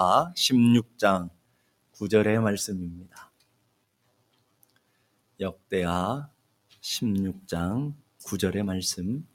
역대하 16장 9절의 말씀입니다. 역대하 16장 9절의 말씀.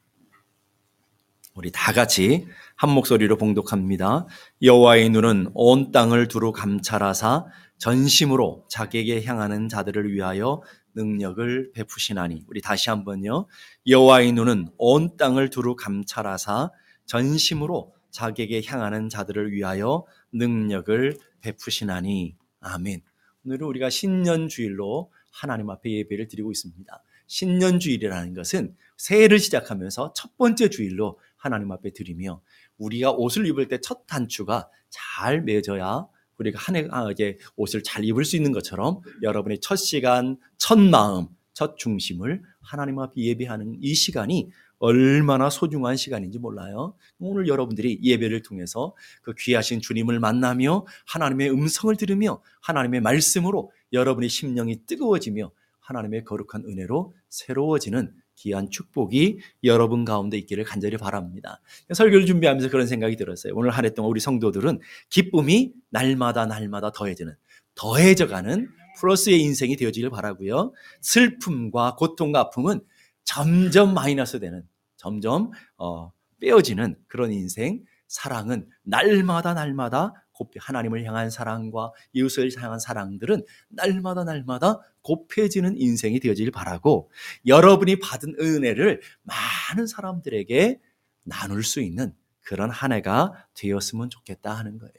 우리 다 같이 한 목소리로 봉독합니다. 여호와의 눈은 온 땅을 두루 감찰하사 전심으로 자기에게 향하는 자들을 위하여 능력을 베푸시나니 우리 다시 한번요. 여호와의 눈은 온 땅을 두루 감찰하사 전심으로 자기에게 향하는 자들을 위하여 능력을 베푸시나니 아멘. 오늘은 우리가 신년 주일로 하나님 앞에 예배를 드리고 있습니다. 신년 주일이라는 것은 새해를 시작하면서 첫 번째 주일로 하나님 앞에 드리며 우리가 옷을 입을 때 첫 단추가 잘 맺어야 우리가 한 해, 아, 이제 옷을 잘 입을 수 있는 것처럼 여러분의 첫 시간, 첫 마음, 첫 중심을 하나님 앞에 예배하는 이 시간이 얼마나 소중한 시간인지 몰라요. 오늘 여러분들이 예배를 통해서 그 귀하신 주님을 만나며 하나님의 음성을 들으며 하나님의 말씀으로 여러분의 심령이 뜨거워지며 하나님의 거룩한 은혜로 새로워지는 귀한 축복이 여러분 가운데 있기를 간절히 바랍니다. 설교를 준비하면서 그런 생각이 들었어요. 오늘 한 해 동안 우리 성도들은 기쁨이 날마다 날마다 더해지는 더해져가는 플러스의 인생이 되어지길 바라고요. 슬픔과 고통과 아픔은 점점 마이너스 되는 점점 어, 빼어지는 그런 인생 사랑은 날마다 날마다 하나님을 향한 사랑과 이웃을 향한 사랑들은 날마다 날마다 곱해지는 인생이 되어지길 바라고 여러분이 받은 은혜를 많은 사람들에게 나눌 수 있는 그런 한 해가 되었으면 좋겠다 하는 거예요.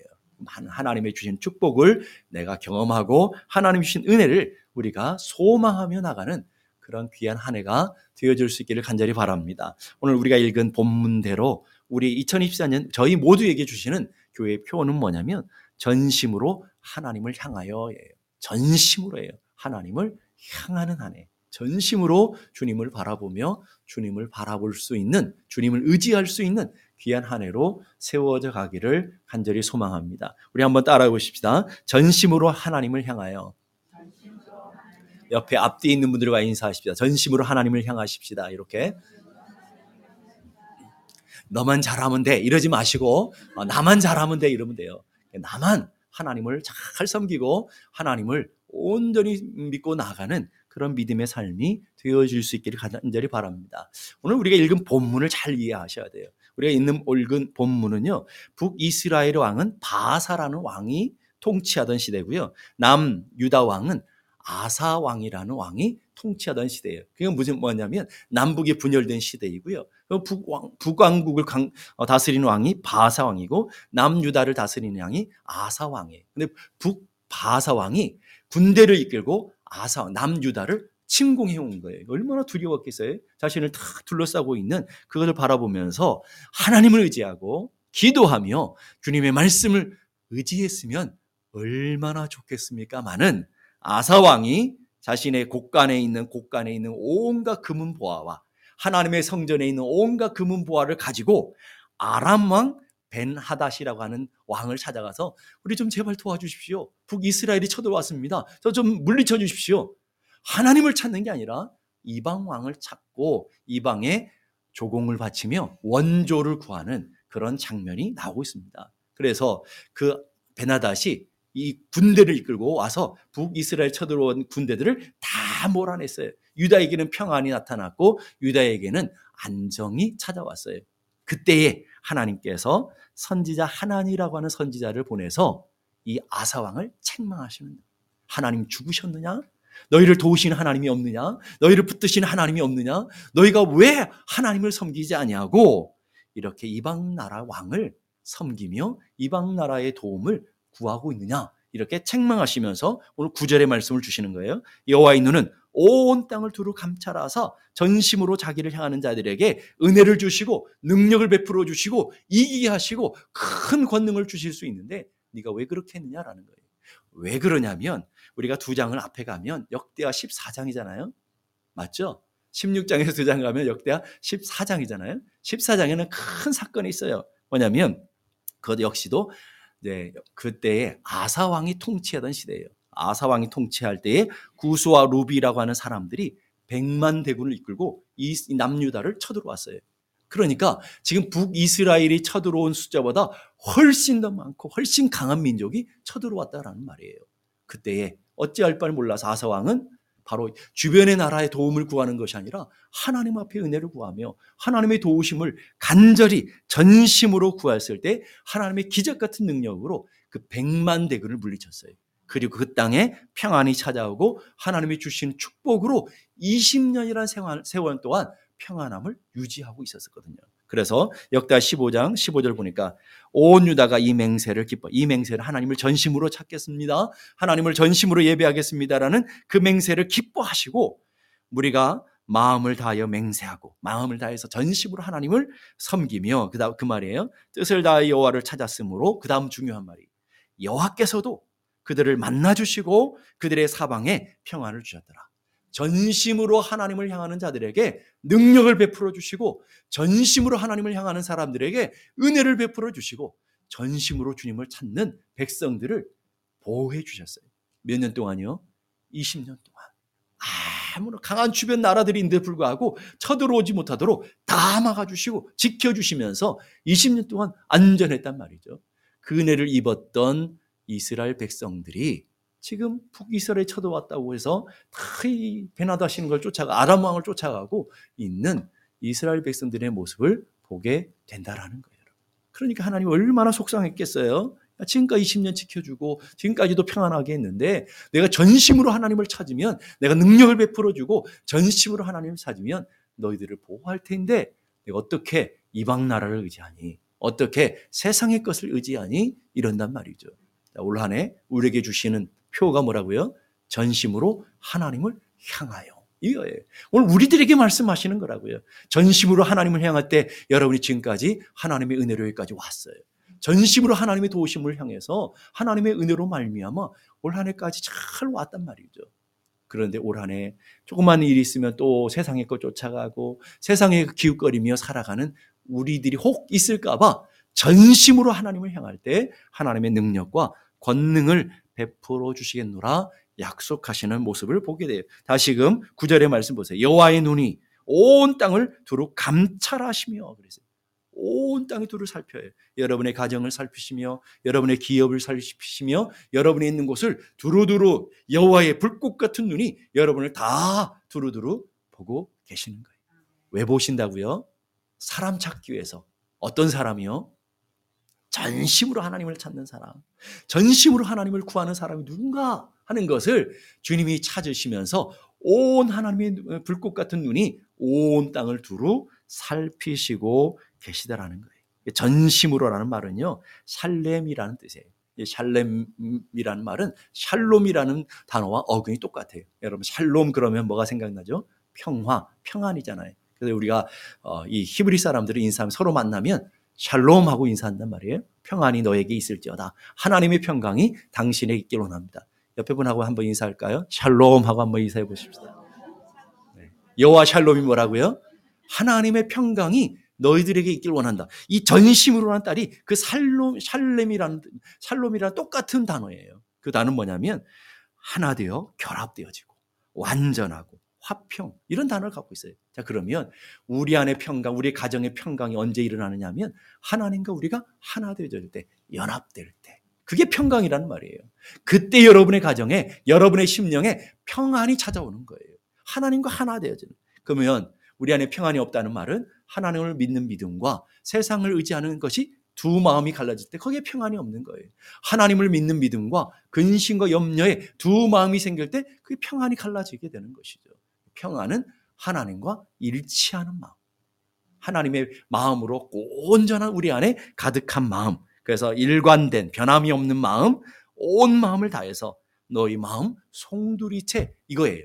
하나님의 주신 축복을 내가 경험하고 하나님 주신 은혜를 우리가 소망하며 나가는 그런 귀한 한 해가 되어줄 수 있기를 간절히 바랍니다. 오늘 우리가 읽은 본문대로 우리 2024년 저희 모두에게 주시는 교회의 표현은 뭐냐면 전심으로 하나님을 향하여예요. 전심으로 예요. 하나님을 향하는 한 해. 전심으로 주님을 바라보며 주님을 바라볼 수 있는 주님을 의지할 수 있는 귀한 한 해로 세워져 가기를 간절히 소망합니다. 우리 한번 따라해 보십시다. 전심으로 하나님을 향하여 옆에 앞뒤에 있는 분들과 인사하십시다. 전심으로 하나님을 향하십시다. 이렇게 너만 잘하면 돼 이러지 마시고 어, 나만 잘하면 돼 이러면 돼요. 나만 하나님을 잘 섬기고 하나님을 온전히 믿고 나가는 그런 믿음의 삶이 되어질 수 있기를 간절히 바랍니다. 오늘 우리가 읽은 본문을 잘 이해하셔야 돼요. 우리가 읽는 읽은 본문은요. 북이스라엘 왕은 바사라는 왕이 통치하던 시대고요. 남 유다 왕은 아사 왕이라는 왕이 통치하던 시대예요. 그게 무슨 뭐냐면 남북이 분열된 시대이고요. 북왕, 북왕국을 강, 어, 다스리는 왕이 바사 왕이고 남유다를 다스리는 왕이 아사 왕이에요. 근데 북 바사 왕이 군대를 이끌고 아사 남유다를 침공해 온 거예요. 얼마나 두려웠겠어요? 자신을 다 둘러싸고 있는 그것을 바라보면서 하나님을 의지하고 기도하며 주님의 말씀을 의지했으면 얼마나 좋겠습니까? 많은 아사 왕이 자신의 곳간에 있는 곳간에 있는 온갖 금은 보화와 하나님의 성전에 있는 온갖 금은 보화를 가지고 아람 왕 벤하닷이라고 하는 왕을 찾아가서 우리 좀 제발 도와주십시오. 북이스라엘이 쳐들어왔습니다. 저 좀 물리쳐 주십시오. 하나님을 찾는 게 아니라 이방 왕을 찾고 이방에 조공을 바치며 원조를 구하는 그런 장면이 나오고 있습니다. 그래서 그 베나닷이 이 군대를 이끌고 와서 북이스라엘 쳐들어온 군대들을 다 몰아냈어요. 유다에게는 평안이 나타났고 유다에게는 안정이 찾아왔어요. 그때에 하나님께서 선지자 하나니라고 하는 선지자를 보내서 이 아사 왕을 책망하시는 하나님 죽으셨느냐? 너희를 도우시는 하나님이 없느냐? 너희를 붙드시는 하나님이 없느냐? 너희가 왜 하나님을 섬기지 아니하고 이렇게 이방 나라 왕을 섬기며 이방 나라의 도움을 구하고 있느냐? 이렇게 책망하시면서 오늘 구절의 말씀을 주시는 거예요. 여호와의 눈은 온 땅을 두루 감찰하사 전심으로 자기를 향하는 자들에게 은혜를 주시고 능력을 베풀어 주시고 이기게 하시고 큰 권능을 주실 수 있는데 네가 왜 그렇게 했느냐라는 거예요. 왜 그러냐면 우리가 두 장을 앞에 가면 역대하 14장이잖아요. 맞죠? 16장에서 두 장 가면 역대하 14장이잖아요. 14장에는 큰 사건이 있어요. 뭐냐면 그것 역시도 네, 그때에 아사 왕이 통치하던 시대예요. 아사 왕이 통치할 때에 구수와 루비라고 하는 사람들이 백만 대군을 이끌고 이 남유다를 쳐들어왔어요. 그러니까 지금 북이스라엘이 쳐들어온 숫자보다 훨씬 더 많고 훨씬 강한 민족이 쳐들어왔다라는 말이에요. 그때에 어찌할 바를 몰라서 아사왕은 바로 주변의 나라의 도움을 구하는 것이 아니라 하나님 앞에 은혜를 구하며 하나님의 도우심을 간절히 전심으로 구했을 때 하나님의 기적 같은 능력으로 그 백만 대군을 물리쳤어요. 그리고 그 땅에 평안이 찾아오고 하나님이 주신 축복으로 20년이라는 세월 동안 평안함을 유지하고 있었거든요. 그래서 역다 15장 15절 보니까 온 유다가 이 맹세를 기뻐 이 맹세를 하나님을 전심으로 찾겠습니다. 하나님을 전심으로 예배하겠습니다라는 그 맹세를 기뻐하시고 우리가 마음을 다하여 맹세하고 마음을 다해서 전심으로 하나님을 섬기며 그다음 그 말이에요. 뜻을 다하여 여호와를 찾았으므로 그다음 중요한 말이 여호와께서도 그들을 만나 주시고 그들의 사방에 평안을 주셨더라. 전심으로 하나님을 향하는 자들에게 능력을 베풀어 주시고 전심으로 하나님을 향하는 사람들에게 은혜를 베풀어 주시고 전심으로 주님을 찾는 백성들을 보호해 주셨어요. 몇 년 동안요? 20년 동안. 아무런 강한 주변 나라들인데 불구하고 쳐들어오지 못하도록 다 막아주시고 지켜주시면서 20년 동안 안전했단 말이죠. 그 은혜를 입었던 이스라엘 백성들이 지금 북이스라엘에 쳐들어왔다고 해서 다 이 베나다시는 걸 쫓아가 아람 왕을 쫓아가고 있는 이스라엘 백성들의 모습을 보게 된다라는 거예요. 그러니까 하나님 얼마나 속상했겠어요. 지금까지 20년 지켜주고 지금까지도 평안하게 했는데 내가 전심으로 하나님을 찾으면 내가 능력을 베풀어주고 전심으로 하나님을 찾으면 너희들을 보호할 텐데 내가 어떻게 이방 나라를 의지하니 어떻게 세상의 것을 의지하니 이런단 말이죠. 올 한해 우리에게 주시는 표가 뭐라고요? 전심으로 하나님을 향하여. 이거예요. 오늘 우리들에게 말씀하시는 거라고요. 전심으로 하나님을 향할 때 여러분이 지금까지 하나님의 은혜로 여기까지 왔어요. 전심으로 하나님의 도우심을 향해서 하나님의 은혜로 말미암아 올 한 해까지 잘 왔단 말이죠. 그런데 올 한해 조그만 일이 있으면 또 세상의 것 쫓아가고 세상에 기웃거리며 살아가는 우리들이 혹 있을까봐 전심으로 하나님을 향할 때 하나님의 능력과 권능을 베풀어 주시겠노라 약속하시는 모습을 보게 돼요. 다시금 구절의 말씀 보세요. 여호와의 눈이 온 땅을 두루 감찰하시며 그래서 온 땅이 두루 살펴요. 여러분의 가정을 살피시며 여러분의 기업을 살피시며 여러분이 있는 곳을 두루두루 여호와의 불꽃 같은 눈이 여러분을 다 두루두루 보고 계시는 거예요. 왜 보신다고요? 사람 찾기 위해서 어떤 사람이요? 전심으로 하나님을 찾는 사람, 전심으로 하나님을 구하는 사람이 누군가 하는 것을 주님이 찾으시면서 온 하나님의 불꽃 같은 눈이 온 땅을 두루 살피시고 계시다라는 거예요. 전심으로라는 말은요, 샬렘이라는 뜻이에요. 샬렘이라는 말은 샬롬이라는 단어와 어근이 똑같아요. 여러분 샬롬 그러면 뭐가 생각나죠? 평화, 평안이잖아요. 그래서 우리가 어, 이 히브리 사람들이 인사하면 서로 만나면 샬롬하고 인사한단 말이에요. 평안이 너에게 있을지어다. 하나님의 평강이 당신에게 있길 원합니다. 옆에 분하고 한번 인사할까요? 샬롬하고 한번 인사해 보십시다. 네. 여호와 샬롬이 뭐라고요? 하나님의 평강이 너희들에게 있길 원한다. 이 전심으로란 딸이 그 살롬, 샬렘이라는, 샬롬이랑 똑같은 단어예요. 그 단어는 뭐냐면 하나 되어 결합되어지고 완전하고 화평 이런 단어를 갖고 있어요. 자 그러면 우리 안의 평강, 우리 가정의 평강이 언제 일어나느냐 하면 하나님과 우리가 하나 되어질 때, 연합될 때. 그게 평강이라는 말이에요. 그때 여러분의 가정에, 여러분의 심령에 평안이 찾아오는 거예요. 하나님과 하나 되어지는. 그러면 우리 안에 평안이 없다는 말은 하나님을 믿는 믿음과 세상을 의지하는 것이 두 마음이 갈라질 때 거기에 평안이 없는 거예요. 하나님을 믿는 믿음과 근심과 염려에 두 마음이 생길 때 그게 평안이 갈라지게 되는 것이죠. 평안은 하나님과 일치하는 마음. 하나님의 마음으로 온전한 우리 안에 가득한 마음. 그래서 일관된 변함이 없는 마음, 온 마음을 다해서 너희 마음 송두리째 이거예요.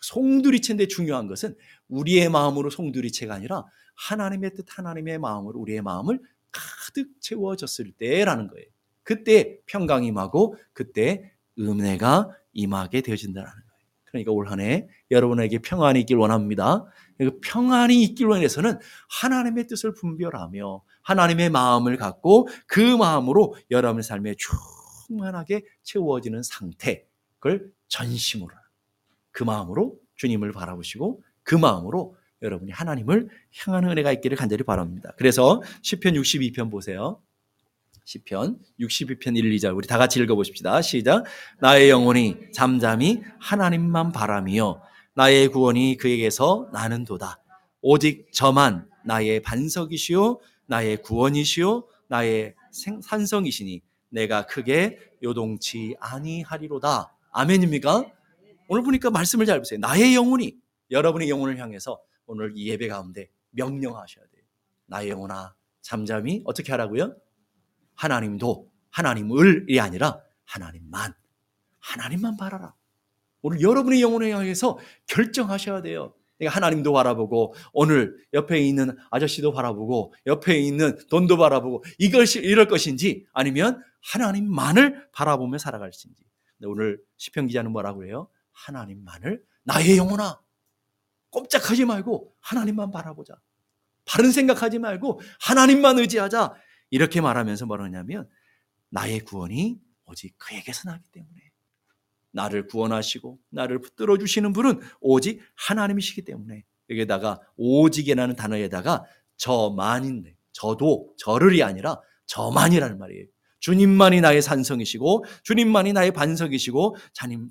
송두리째인데 중요한 것은 우리의 마음으로 송두리째가 아니라 하나님의 뜻 하나님의 마음으로 우리의 마음을 가득 채워졌을 때라는 거예요. 그때 평강이 임하고 그때 은혜가 임하게 되어진다는 거예요. 그러니까 올 한 해 여러분에게 평안이 있길 원합니다. 그 평안이 있길 원해서는 하나님의 뜻을 분별하며 하나님의 마음을 갖고 그 마음으로 여러분의 삶에 충만하게 채워지는 상태, 그걸 전심으로 그 마음으로 주님을 바라보시고 그 마음으로 여러분이 하나님을 향하는 은혜가 있기를 간절히 바랍니다. 그래서 시편 62편 보세요. 시편 62편 1, 2절 우리 다 같이 읽어 보십시다. 시작. 나의 영혼이 잠잠히 하나님만 바라며 나의 구원이 그에게서 나는도다. 오직 저만 나의 반석이시요 나의 구원이시요 나의 산성이시니 내가 크게 요동치 아니하리로다. 아멘입니까? 오늘 보니까 말씀을 잘 보세요. 나의 영혼이 여러분의 영혼을 향해서 오늘 이 예배 가운데 명령하셔야 돼요. 나의 영혼아 잠잠히 어떻게 하라고요? 하나님도 하나님을이 아니라 하나님만 하나님만 바라라. 오늘 여러분의 영혼을 향해서 결정하셔야 돼요. 내가 하나님도 바라보고 오늘 옆에 있는 아저씨도 바라보고 옆에 있는 돈도 바라보고 이걸 이럴 것인지 아니면 하나님만을 바라보며 살아갈진지. 오늘 시편 기자는 뭐라고 해요? 하나님만을 나의 영혼아 꼼짝하지 말고 하나님만 바라보자. 바른 생각하지 말고 하나님만 의지하자. 이렇게 말하면서 뭐라 하냐면 나의 구원이 오직 그에게서 나기 때문에 나를 구원하시고 나를 붙들어 주시는 분은 오직 하나님이시기 때문에 여기에다가 오직이라는 단어에다가 저만인데 저도 저를이 아니라 저만이라는 말이에요. 주님만이 나의 산성이시고 주님만이 나의 반석이시고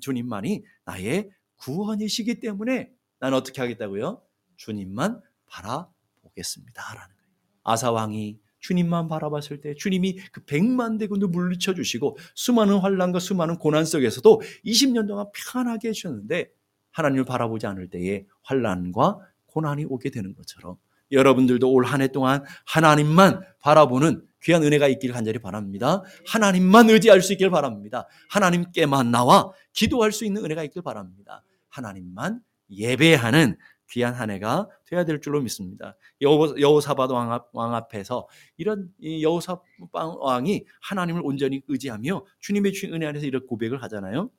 주님만이 나의 구원이시기 때문에 나는 어떻게 하겠다고요? 주님만 바라보겠습니다라는 거예요. 아사 왕이 주님만 바라봤을 때 주님이 그 백만 대군도 물리쳐 주시고 수많은 환란과 수많은 고난 속에서도 20년 동안 편하게 해주셨는데 하나님을 바라보지 않을 때에 환란과 고난이 오게 되는 것처럼 여러분들도 올 한 해 동안 하나님만 바라보는 귀한 은혜가 있기를 간절히 바랍니다. 하나님만 의지할 수 있기를 바랍니다. 하나님께만 나와 기도할 수 있는 은혜가 있기를 바랍니다. 하나님만 예배하는 귀한 한 해가 돼야 될 줄로 믿습니다. 여호 사밧 왕 앞에서 이런 여호사밧 왕이 하나님을 온전히 의지하며 주님의 주인 은혜 안에서 이런 고백을 하잖아요.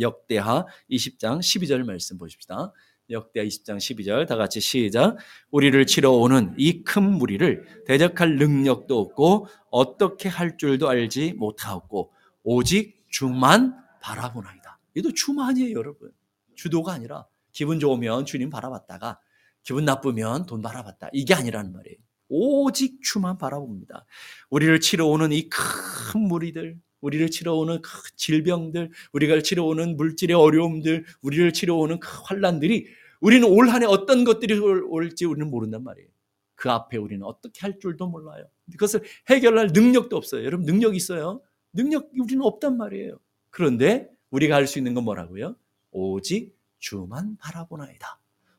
역대하 20장 12절 말씀 보십시다. 역대하 20장 12절 다 같이 시작. 우리를 치러 오는 이 큰 무리를 대적할 능력도 없고 어떻게 할 줄도 알지 못하고 오직 주만 바라보나이다. 이도 주만이에요, 여러분. 주도가 아니라 기분 좋으면 주님 바라봤다가 기분 나쁘면 돈 바라봤다. 이게 아니라는 말이에요. 오직 주만 바라봅니다. 우리를 치러 오는 이 큰 무리들, 우리를 치러 오는 그 질병들, 우리가 치러 오는 물질의 어려움들, 우리를 치러 오는 그 환란들이 우리는 올 한해 어떤 것들이 올지 우리는 모른단 말이에요. 그 앞에 우리는 어떻게 할 줄도 몰라요. 그것을 해결할 능력도 없어요. 여러분 능력 있어요? 능력 우리는 없단 말이에요. 그런데 우리가 할 수 있는 건 뭐라고요? 오직 주만 바라보나이다.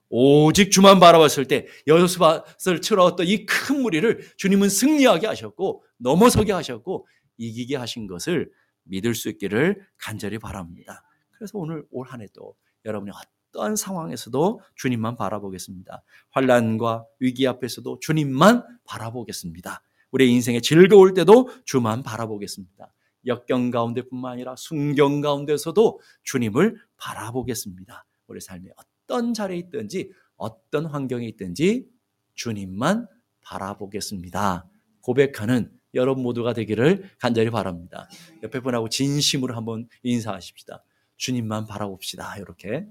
오직 주만 바라봤을 때 여호수아를 치러왔던 이 큰 무리를 주님은 승리하게 하셨고 넘어서게 하셨고 이기게 하신 것을 믿을 수 있기를 간절히 바랍니다. 그래서 오늘 올 한 해도 여러분이 어떠한 상황에서도 주님만 바라보겠습니다. 환란과 위기 앞에서도 주님만 바라보겠습니다. 우리 인생의 즐거울 때도 주만 바라보겠습니다. 역경 가운데뿐만 아니라 순경 가운데서도 주님을 바라보겠습니다. 우리 삶의 어떤 자리에 있든지 어떤 환경에 있든지 주님만 바라보겠습니다. 고백하는 여러분 모두가 되기를 간절히 바랍니다. 옆에 분하고 진심으로 한번 인사하십시다. 주님만 바라봅시다. 이렇게.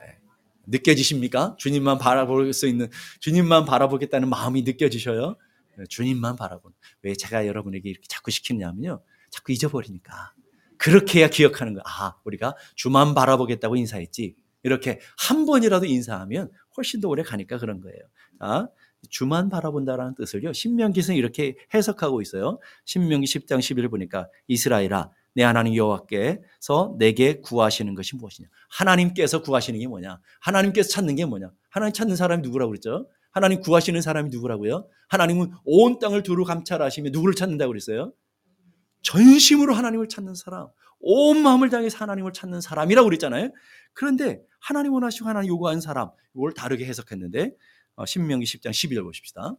네. 느껴지십니까? 주님만 바라볼 수 있는, 주님만 바라보겠다는 마음이 느껴지셔요? 네, 주님만 바라본. 왜 제가 여러분에게 이렇게 자꾸 시키냐면요. 자꾸 잊어버리니까. 그렇게 해야 기억하는 거야. 아, 우리가 주만 바라보겠다고 인사했지. 이렇게 한 번이라도 인사하면 훨씬 더 오래 가니까 그런 거예요. 아, 주만 바라본다라는 뜻을요. 신명기서는 이렇게 해석하고 있어요. 신명기 10장 11을 보니까 이스라엘아 내 하나님 여호와께서 내게 구하시는 것이 무엇이냐? 하나님께서 구하시는 게 뭐냐? 하나님께서 찾는 게 뭐냐? 하나님 찾는 사람이 누구라고 그랬죠? 하나님 구하시는 사람이 누구라고요? 하나님은 온 땅을 두루 감찰하시며 누구를 찾는다고 그랬어요? 전심으로 하나님을 찾는 사람, 온 마음을 다해서 하나님을 찾는 사람이라고 그랬잖아요. 그런데 하나님 원하시고 하나님 요구하는 사람, 이걸 다르게 해석했는데 어, 신명기 10장 12절 보십시다.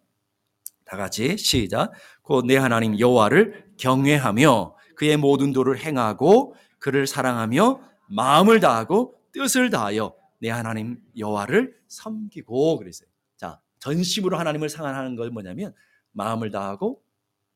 다 같이 시작. 곧 내 하나님 여호와를 경외하며 그의 모든 도를 행하고 그를 사랑하며 마음을 다하고 뜻을 다하여 내 하나님 여호와를 섬기고 그랬어요. 자, 전심으로 하나님을 상하는 건 뭐냐면 마음을 다하고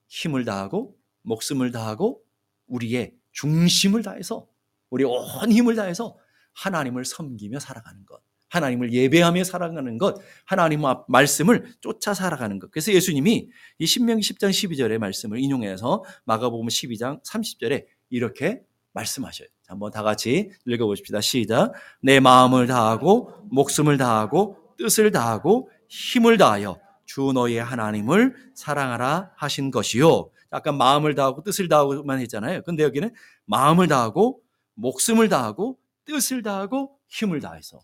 힘을 다하고 목숨을 다하고 우리의 중심을 다해서 우리 온 힘을 다해서 하나님을 섬기며 살아가는 것. 하나님을 예배하며 살아가는 것, 하나님 앞 말씀을 쫓아 살아가는 것. 그래서 예수님이 이 신명기 10장 12절의 말씀을 인용해서 마가복음 12장 30절에 이렇게 말씀하셔요. 한번 다 같이 읽어보십시다. 시작. 내 마음을 다하고 목숨을 다하고 뜻을 다하고 힘을 다하여 주 너의 하나님을 사랑하라 하신 것이요. 아까 마음을 다하고 뜻을 다하고만 했잖아요. 근데 여기는 마음을 다하고 목숨을 다하고 뜻을 다하고 힘을 다해서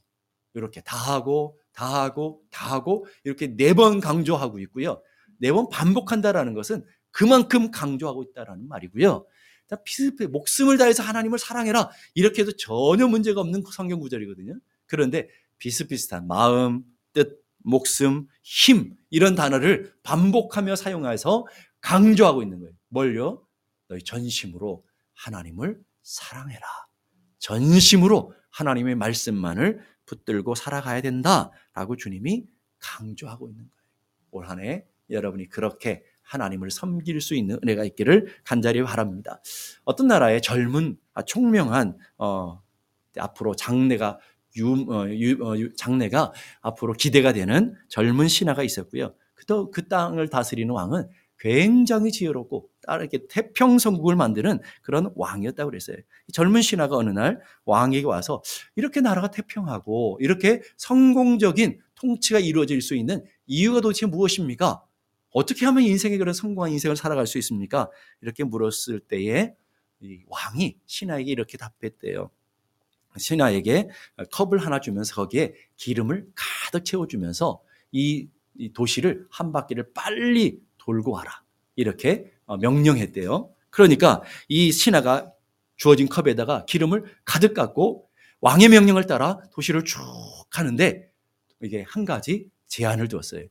이렇게 다하고 다하고 다하고 이렇게 네 번 강조하고 있고요. 네 번 반복한다라는 것은 그만큼 강조하고 있다라는 말이고요. 비슷해 목숨을 다해서 하나님을 사랑해라 이렇게 해도 전혀 문제가 없는 성경 구절이거든요. 그런데 비슷비슷한 마음, 뜻, 목숨, 힘 이런 단어를 반복하며 사용해서 강조하고 있는 거예요. 뭘요? 너희 전심으로 하나님을 사랑해라. 전심으로 하나님의 말씀만을 붙들고 살아가야 된다라고 주님이 강조하고 있는 거예요. 올 한 해 여러분이 그렇게 하나님을 섬길 수 있는 은혜가 있기를 간절히 바랍니다. 어떤 나라의 젊은 아, 총명한 어, 앞으로 장래가 유, 어, 유, 어, 장래가 앞으로 기대가 되는 젊은 신하가 있었고요. 그, 그 땅을 다스리는 왕은 굉장히 지혜롭고 이렇게 태평성국을 만드는 그런 왕이었다고 그랬어요. 젊은 신하가 어느 날 왕에게 와서 이렇게 나라가 태평하고 이렇게 성공적인 통치가 이루어질 수 있는 이유가 도대체 무엇입니까? 어떻게 하면 인생의 그런 성공한 인생을 살아갈 수 있습니까? 이렇게 물었을 때에 왕이 신하에게 이렇게 답했대요. 신하에게 컵을 하나 주면서 거기에 기름을 가득 채워주면서 이 도시를 한 바퀴를 빨리 돌고 와라. 이렇게 어, 명령했대요. 그러니까 이 신하가 주어진 컵에다가 기름을 가득 갖고 왕의 명령을 따라 도시를 쭉 가는데 이게 한 가지 제한을 두었어요.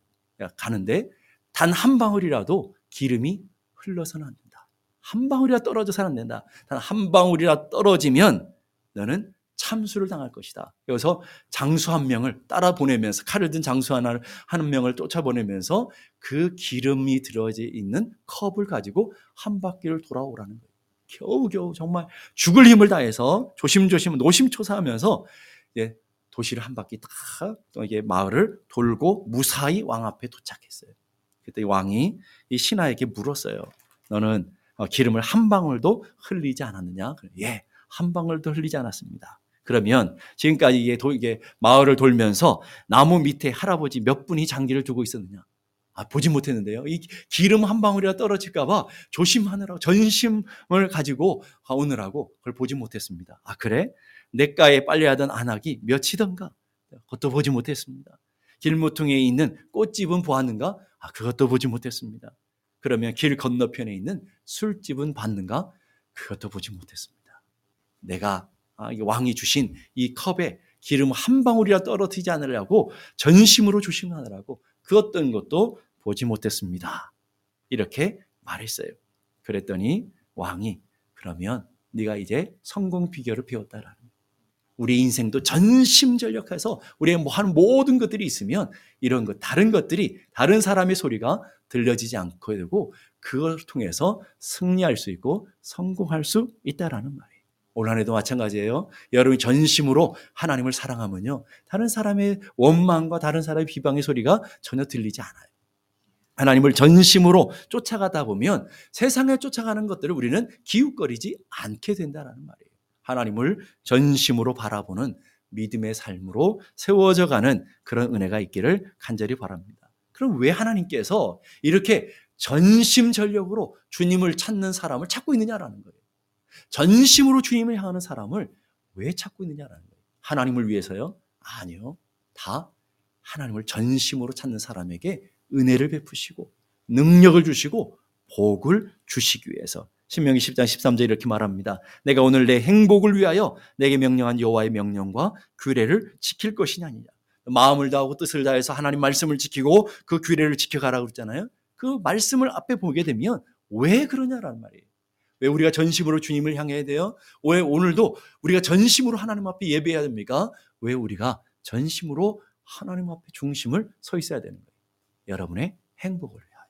가는데 단 한 방울이라도 기름이 흘러서는 안 된다. 한 방울이라 떨어져서는 안 된다. 단 한 방울이라 떨어지면 너는 참수를 당할 것이다. 여기서 장수 한 명을 따라 보내면서 칼을 든 장수 하나를 한 명을 쫓아 보내면서 그 기름이 들어져 있는 컵을 가지고 한 바퀴를 돌아오라는 거예요. 겨우겨우 정말 죽을 힘을 다해서 조심조심 노심초사하면서 이제 도시를 한 바퀴 딱 이게 마을을 돌고 무사히 왕 앞에 도착했어요. 그때 왕이 이 신하에게 물었어요. 너는 어, 기름을 한 방울도 흘리지 않았느냐? 예, 한 방울도 흘리지 않았습니다. 그러면 지금까지 이게, 도, 이게 마을을 돌면서 나무 밑에 할아버지 몇 분이 장기를 두고 있었느냐? 아, 보지 못했는데요. 이 기름 한 방울이라 떨어질까봐 조심하느라고 전심을 가지고 오느라고 그걸 보지 못했습니다. 아, 그래? 내가에 빨래하던 안악이 몇이던가? 그것도 보지 못했습니다. 길모퉁이에 있는 꽃집은 보았는가? 아, 그것도 보지 못했습니다. 그러면 길 건너편에 있는 술집은 봤는가? 그것도 보지 못했습니다. 내가 아, 왕이 주신 이 컵에 기름 한 방울이라 떨어지지 않으려고 전심으로 조심하느라고 그 어떤 것도 보지 못했습니다. 이렇게 말했어요. 그랬더니 왕이 그러면 네가 이제 성공 비결을 배웠다라는 우리 인생도 전심전력해서 우리의 뭐 하는 모든 것들이 있으면 이런 것 다른 것들이 다른 사람의 소리가 들려지지 않고 되고 그걸 통해서 승리할 수 있고 성공할 수 있다라는 말이에요. 올 한해도 마찬가지예요. 여러분이 전심으로 하나님을 사랑하면요. 다른 사람의 원망과 다른 사람의 비방의 소리가 전혀 들리지 않아요. 하나님을 전심으로 쫓아가다 보면 세상에 쫓아가는 것들을 우리는 기웃거리지 않게 된다는 말이에요. 하나님을 전심으로 바라보는 믿음의 삶으로 세워져 가는 그런 은혜가 있기를 간절히 바랍니다. 그럼 왜 하나님께서 이렇게 전심전력으로 주님을 찾는 사람을 찾고 있느냐라는 거예요. 전심으로 주님을 향하는 사람을 왜 찾고 있느냐라는 거예요. 하나님을 위해서요? 아니요. 다 하나님을 전심으로 찾는 사람에게 은혜를 베푸시고 능력을 주시고 복을 주시기 위해서 신명기 10장 13절 이렇게 말합니다. 내가 오늘 내 행복을 위하여 내게 명령한 여호와의 명령과 규례를 지킬 것이냐 아니냐. 마음을 다하고 뜻을 다해서 하나님 말씀을 지키고 그 규례를 지켜가라고 그랬잖아요. 그 말씀을 앞에 보게 되면 왜 그러냐라는 말이에요. 왜 우리가 전심으로 주님을 향해야 돼요? 왜 오늘도 우리가 전심으로 하나님 앞에 예배해야 됩니까? 왜 우리가 전심으로 하나님 앞에 중심을 서 있어야 되는 거예요? 여러분의 행복을 위하여,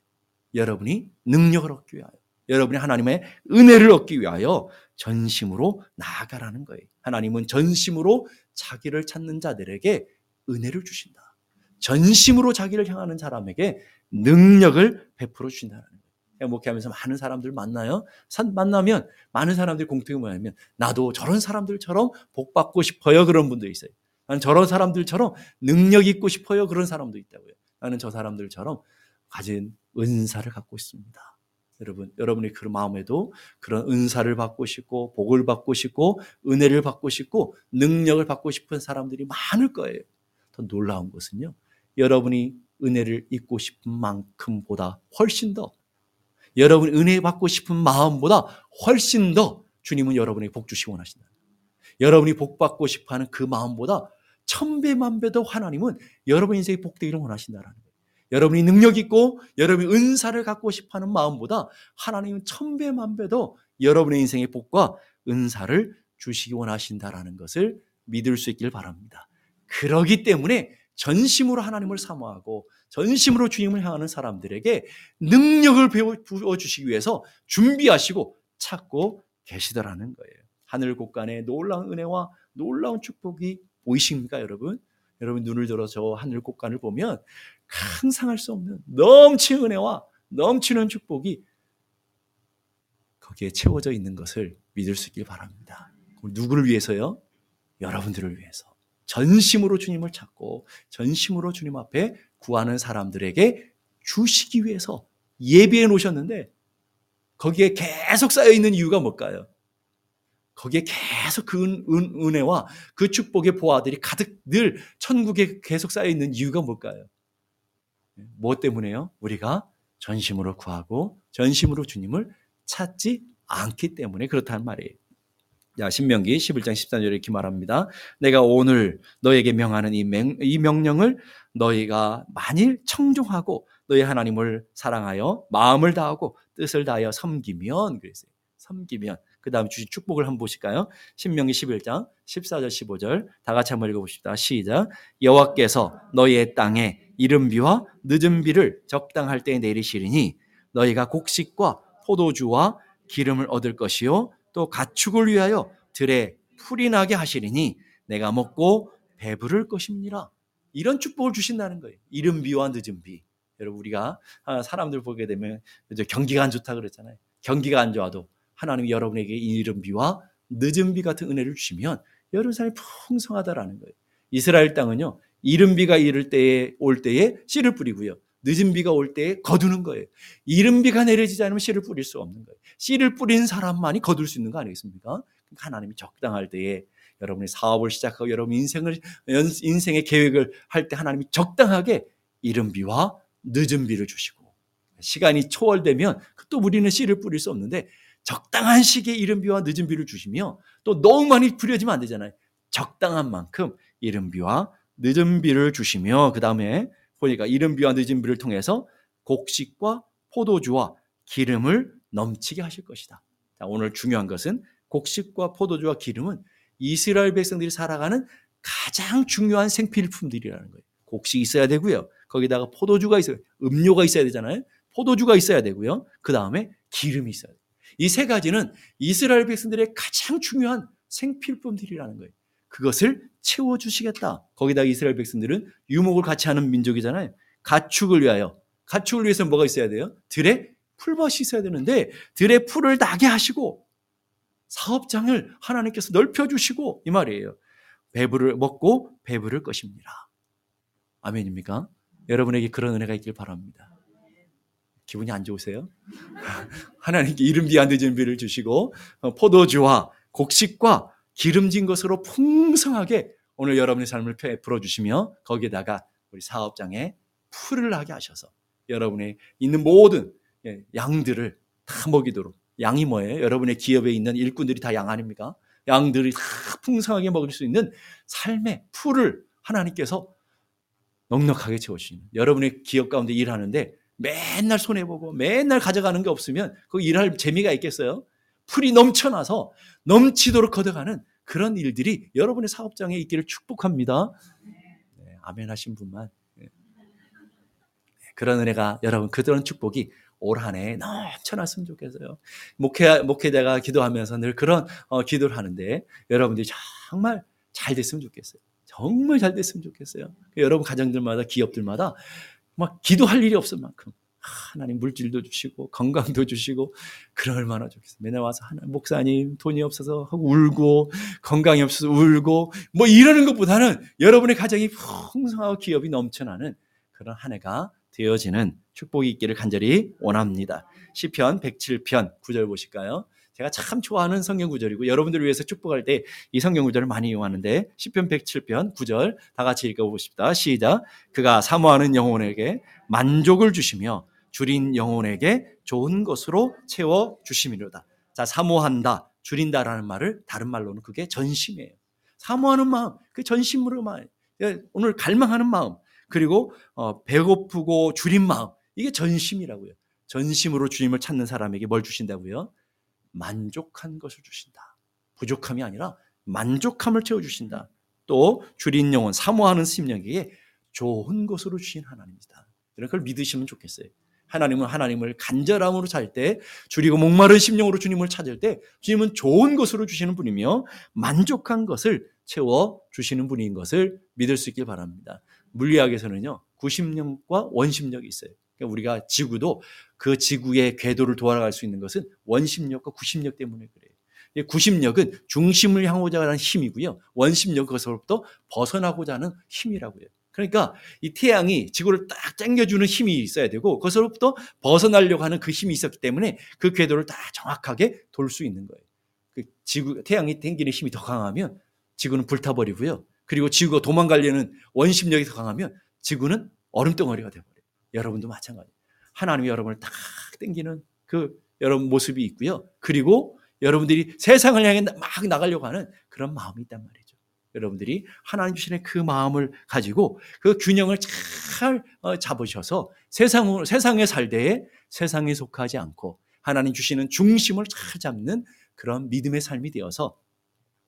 여러분이 능력을 얻기 위하여, 여러분이 하나님의 은혜를 얻기 위하여 전심으로 나아가라는 거예요. 하나님은 전심으로 자기를 찾는 자들에게 은혜를 주신다. 전심으로 자기를 향하는 사람에게 능력을 베풀어 주신다는 거예요. 목회하면서 많은 사람들 만나요. 만나면 많은 사람들이 공통이 뭐냐면 나도 저런 사람들처럼 복 받고 싶어요. 그런 분도 있어요. 나는 저런 사람들처럼 능력 있고 싶어요. 그런 사람도 있다고요. 나는 저 사람들처럼 가진 은사를 갖고 있습니다. 여러분, 여러분이 그 마음에도 그런 은사를 받고 싶고, 복을 받고 싶고, 은혜를 받고 싶고, 능력을 받고 싶은 사람들이 많을 거예요. 더 놀라운 것은요, 여러분이 은혜를 잊고 싶은 만큼보다 훨씬 더, 여러분이 은혜 받고 싶은 마음보다 훨씬 더 주님은 여러분에게 복 주시기 원하신다. 여러분이 복 받고 싶어 하는 그 마음보다 천배 만 배도 하나님은 여러분 인생이 복되기를 원하신다라는 거예요. 여러분이 능력 있고 여러분이 은사를 갖고 싶어 하는 마음보다 하나님은 천배 만 배도 여러분의 인생의 복과 은사를 주시기 원하신다라는 것을 믿을 수 있길 바랍니다. 그러기 때문에 전심으로 하나님을 사모하고 전심으로 주님을 향하는 사람들에게 능력을 배워 주시기 위해서 준비하시고 찾고 계시더라는 거예요. 하늘 곳간에 놀라운 은혜와 놀라운 축복이 보이십니까, 여러분? 여러분 눈을 들어 저 하늘 곳간을 보면 항상할 수 없는 넘치는 은혜와 넘치는 축복이 거기에 채워져 있는 것을 믿을 수 있길 바랍니다. 누구를 위해서요? 여러분들을 위해서. 전심으로 주님을 찾고 전심으로 주님 앞에 구하는 사람들에게 주시기 위해서 예비해 놓으셨는데 거기에 계속 쌓여 있는 이유가 뭘까요? 거기에 계속 그 은, 은, 혜와 그 축복의 보화들이 가득 늘 천국에 계속 쌓여 있는 이유가 뭘까요? 무엇 때문에요? 우리가 전심으로 구하고 전심으로 주님을 찾지 않기 때문에 그렇다는 말이에요. 자, 신명기 11장 14절에 이렇게 말합니다. 내가 오늘 너에게 명하는 이, 명, 이 명령을 너희가 만일 청종하고 너희 하나님을 사랑하여 마음을 다하고 뜻을 다하여 섬기면 그랬어요. 섬기면 그 다음에 주신 축복을 한번 보실까요? 신명기 11장 14절 15절 다 같이 한번 읽어봅시다. 시작 여호와께서 너희의 땅에 이른 비와 늦은 비를 적당할 때에 내리시리니 너희가 곡식과 포도주와 기름을 얻을 것이요 또 가축을 위하여 들에 풀이 나게 하시리니 내가 먹고 배부를 것입니다. 이런 축복을 주신다는 거예요. 이른 비와 늦은 비. 여러분 우리가 아, 사람들 보게 되면 경기가 안 좋다 그랬잖아요. 경기가 안 좋아도 하나님이 여러분에게 이른 비와 늦은 비 같은 은혜를 주시면 삶이 풍성하다라는 거예요. 이스라엘 땅은요. 이른 비가 이를 때에 올 때에 씨를 뿌리고요. 늦은 비가 올 때에 거두는 거예요. 이른 비가 내려지지 않으면 씨를 뿌릴 수 없는 거예요. 씨를 뿌린 사람만이 거둘 수 있는 거 아니겠습니까? 그러니까 하나님이 적당할 때에 여러분이 사업을 시작하고 여러분 인생을 인생의 계획을 할 때 하나님이 적당하게 이른 비와 늦은 비를 주시고 시간이 초월되면 또 우리는 씨를 뿌릴 수 없는데 적당한 시기에 이른 비와 늦은 비를 주시며 또 너무 많이 뿌려지면 안 되잖아요. 적당한 만큼 이른 비와 늦은 비를 주시며 그 다음에 보니까 이른 비와 늦은 비를 통해서 곡식과 포도주와 기름을 넘치게 하실 것이다. 자, 오늘 중요한 것은 곡식과 포도주와 기름은 이스라엘 백성들이 살아가는 가장 중요한 생필품들이라는 거예요. 곡식이 있어야 되고요. 거기다가 포도주가 있어요. 음료가 있어야 되잖아요. 포도주가 있어야 되고요. 그 다음에 기름이 있어야 돼요. 이 세 가지는 이스라엘 백성들의 가장 중요한 생필품들이라는 거예요. 그것을 채워주시겠다. 거기다 이스라엘 백성들은 유목을 같이 하는 민족이잖아요. 가축을 위하여. 가축을 위해서 뭐가 있어야 돼요? 들에 풀밭이 있어야 되는데 들에 풀을 나게 하시고 사업장을 하나님께서 넓혀주시고 이 말이에요. 배부를 먹고 배부를 것입니다. 아멘입니까? 여러분에게 그런 은혜가 있길 바랍니다. 기분이 안 좋으세요? 하나님께 이름 비안 늦은 비를 주시고 어, 포도주와 곡식과 기름진 것으로 풍성하게 오늘 여러분의 삶을 풀어주시며 거기에다가 우리 사업장에 풀을 나게 하셔서 여러분의 있는 모든 예, 양들을 다 먹이도록 양이 뭐예요? 여러분의 기업에 있는 일꾼들이 다 양 아닙니까? 양들이 다 풍성하게 먹을 수 있는 삶의 풀을 하나님께서 넉넉하게 채워주시는 여러분의 기업 가운데 일하는데 맨날 손해보고 맨날 가져가는 게 없으면 그 일할 재미가 있겠어요? 풀이 넘쳐나서 넘치도록 걷어가는 그런 일들이 여러분의 사업장에 있기를 축복합니다. 네, 아멘 하신 분만. 네. 그런 은혜가 여러분 그런 축복이 올 한해 넘쳐났으면 좋겠어요. 목회, 목회자가 기도하면서 늘 그런 어, 기도를 하는데 여러분들이 정말 잘 됐으면 좋겠어요. 정말 잘 됐으면 좋겠어요. 여러분 가정들마다 기업들마다 막 기도할 일이 없을 만큼 하나님 물질도 주시고 건강도 주시고 그럴 만한 좋겠어요. 맨날 와서 하나 목사님 돈이 없어서 하고 울고 건강이 없어서 울고 뭐 이러는 것보다는 여러분의 가정이 풍성하고 기업이 넘쳐나는 그런 한 해가 되어지는 축복이 있기를 간절히 원합니다. 시편 107편 9절 보실까요? 제가 참 좋아하는 성경 구절이고 여러분들을 위해서 축복할 때 이 성경 구절을 많이 이용하는데 시편 107편 9절 다 같이 읽어 보십시다. 시작. 그가 사모하는 영혼에게 만족을 주시며 줄인 영혼에게 좋은 것으로 채워 주심이로다. 자, 사모한다, 줄인다라는 말을 다른 말로는 그게 전심이에요. 사모하는 마음, 그 전심으로 말. 예, 오늘 갈망하는 마음, 그리고 어, 배고프고 줄인 마음, 이게 전심이라고요. 전심으로 주님을 찾는 사람에게 뭘 주신다고요? 만족한 것을 주신다. 부족함이 아니라 만족함을 채워 주신다. 또 줄인 영혼, 사모하는 심령에게 좋은 것으로 주신 하나님이다. 그걸 믿으시면 좋겠어요. 하나님은 하나님을 간절함으로 잘 때, 줄이고 목마른 심령으로 주님을 찾을 때, 주님은 좋은 것으로 주시는 분이며 만족한 것을 채워 주시는 분인 것을 믿을 수 있길 바랍니다. 물리학에서는요, 구심력과 원심력이 있어요. 그러니까 우리가 지구도 그 지구의 궤도를 돌아갈 수 있는 것은 원심력과 구심력 때문에 그래요. 구심력은 중심을 향하고자 하는 힘이고요. 원심력 그것으로부터 벗어나고자 하는 힘이라고요. 그러니까 이 태양이 지구를 딱 당겨주는 힘이 있어야 되고 그것으로부터 벗어나려고 하는 그 힘이 있었기 때문에 그 궤도를 딱 정확하게 돌 수 있는 거예요. 그 지구 태양이 당기는 힘이 더 강하면 지구는 불타버리고요. 그리고 지구가 도망가려는 원심력이 더 강하면 지구는 얼음덩어리가 되버려요. 여러분도 마찬가지. 하나님이 여러분을 딱 당기는 그 여러분 모습이 있고요. 그리고 여러분들이 세상을 향해 막 나가려고 하는 그런 마음이 있단 말이에요. 여러분들이 하나님 주시는 그 마음을 가지고 그 균형을 잘 어, 잡으셔서 세상, 세상에 살 때에 세상에 속하지 않고 하나님 주시는 중심을 잘 잡는 그런 믿음의 삶이 되어서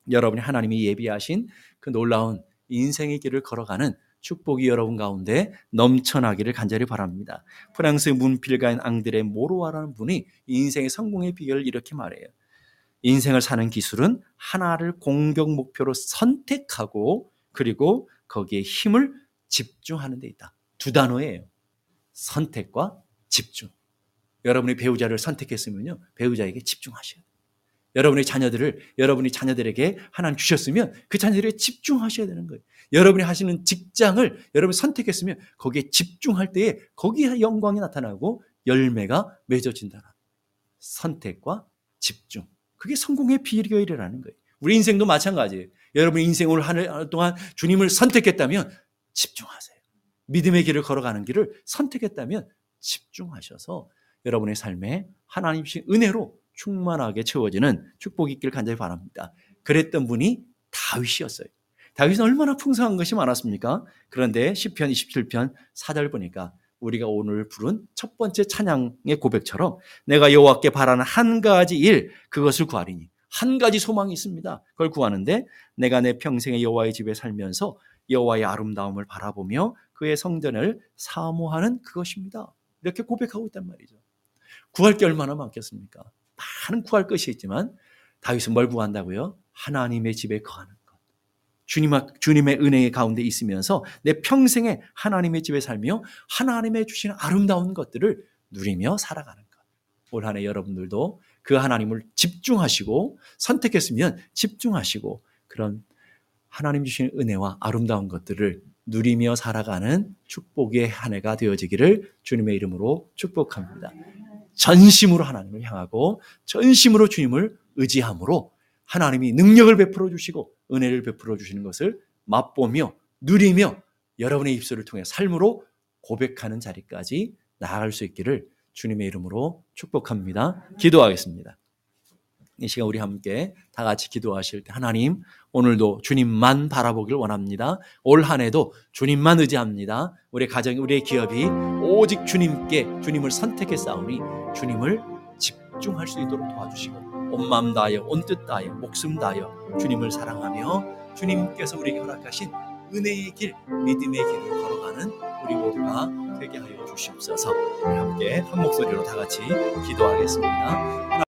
여러분이 하나님이 예비하신 그 놀라운 인생의 길을 걸어가는 축복이 여러분 가운데 넘쳐나기를 간절히 바랍니다. 프랑스 문필가인 앙드레 모로아라는 분이 인생의 성공의 비결을 이렇게 말해요. 인생을 사는 기술은 하나를 공격 목표로 선택하고 그리고 거기에 힘을 집중하는 데 있다. 두 단어예요. 선택과 집중. 여러분이 배우자를 선택했으면요. 배우자에게 집중하셔야 돼요. 여러분의 자녀들을 여러분이 자녀들에게 하나님 주셨으면 그 자녀들에게 집중하셔야 되는 거예요. 여러분이 하시는 직장을 여러분이 선택했으면 거기에 집중할 때에 거기에 영광이 나타나고 열매가 맺어진다. 선택과 집중. 그게 성공의 비결이라는 거예요. 우리 인생도 마찬가지예요. 여러분 인생을 한 동안 주님을 선택했다면 집중하세요. 믿음의 길을 걸어가는 길을 선택했다면 집중하셔서 여러분의 삶에 하나님신 은혜로 충만하게 채워지는 축복이 있길 간절히 바랍니다. 그랬던 분이 다윗이었어요. 다윗은 얼마나 풍성한 것이 많았습니까? 그런데 10편 27편 4절 보니까 우리가 오늘 부른 첫 번째 찬양의 고백처럼 내가 여호와께 바라는 한 가지 일 그것을 구하리니 한 가지 소망이 있습니다. 그걸 구하는데 내가 내 평생에 여호와의 집에 살면서 여호와의 아름다움을 바라보며 그의 성전을 사모하는 그것입니다. 이렇게 고백하고 있단 말이죠. 구할 게 얼마나 많겠습니까? 많은 구할 것이 있지만 다윗은 뭘 구한다고요? 하나님의 집에 거하는 주님, 주님의 은혜 가운데 있으면서 내 평생에 하나님의 집에 살며 하나님의 주시는 아름다운 것들을 누리며 살아가는 것. 올 한해 여러분들도 그 하나님을 집중하시고 선택했으면 집중하시고 그런 하나님 주시는 은혜와 아름다운 것들을 누리며 살아가는 축복의 한 해가 되어지기를 주님의 이름으로 축복합니다. 전심으로 하나님을 향하고 전심으로 주님을 의지함으로 하나님이 능력을 베풀어 주시고 은혜를 베풀어 주시는 것을 맛보며 누리며 여러분의 입술을 통해 삶으로 고백하는 자리까지 나아갈 수 있기를 주님의 이름으로 축복합니다. 기도하겠습니다. 이 시간 우리 함께 다 같이 기도하실 때 하나님 오늘도 주님만 바라보길 원합니다. 올 한해도 주님만 의지합니다. 우리 가정, 우리의 기업이 오직 주님께 주님을 선택했사오니 주님을 집중할 수 있도록 도와주시고 온 마음 다하여 온 뜻 다하여 목숨 다하여 주님을 사랑하며 주님께서 우리에게 허락하신 은혜의 길, 믿음의 길을 걸어가는 우리 모두가 되게 하여 주시옵소서. 함께 한 목소리로 다 같이 기도하겠습니다.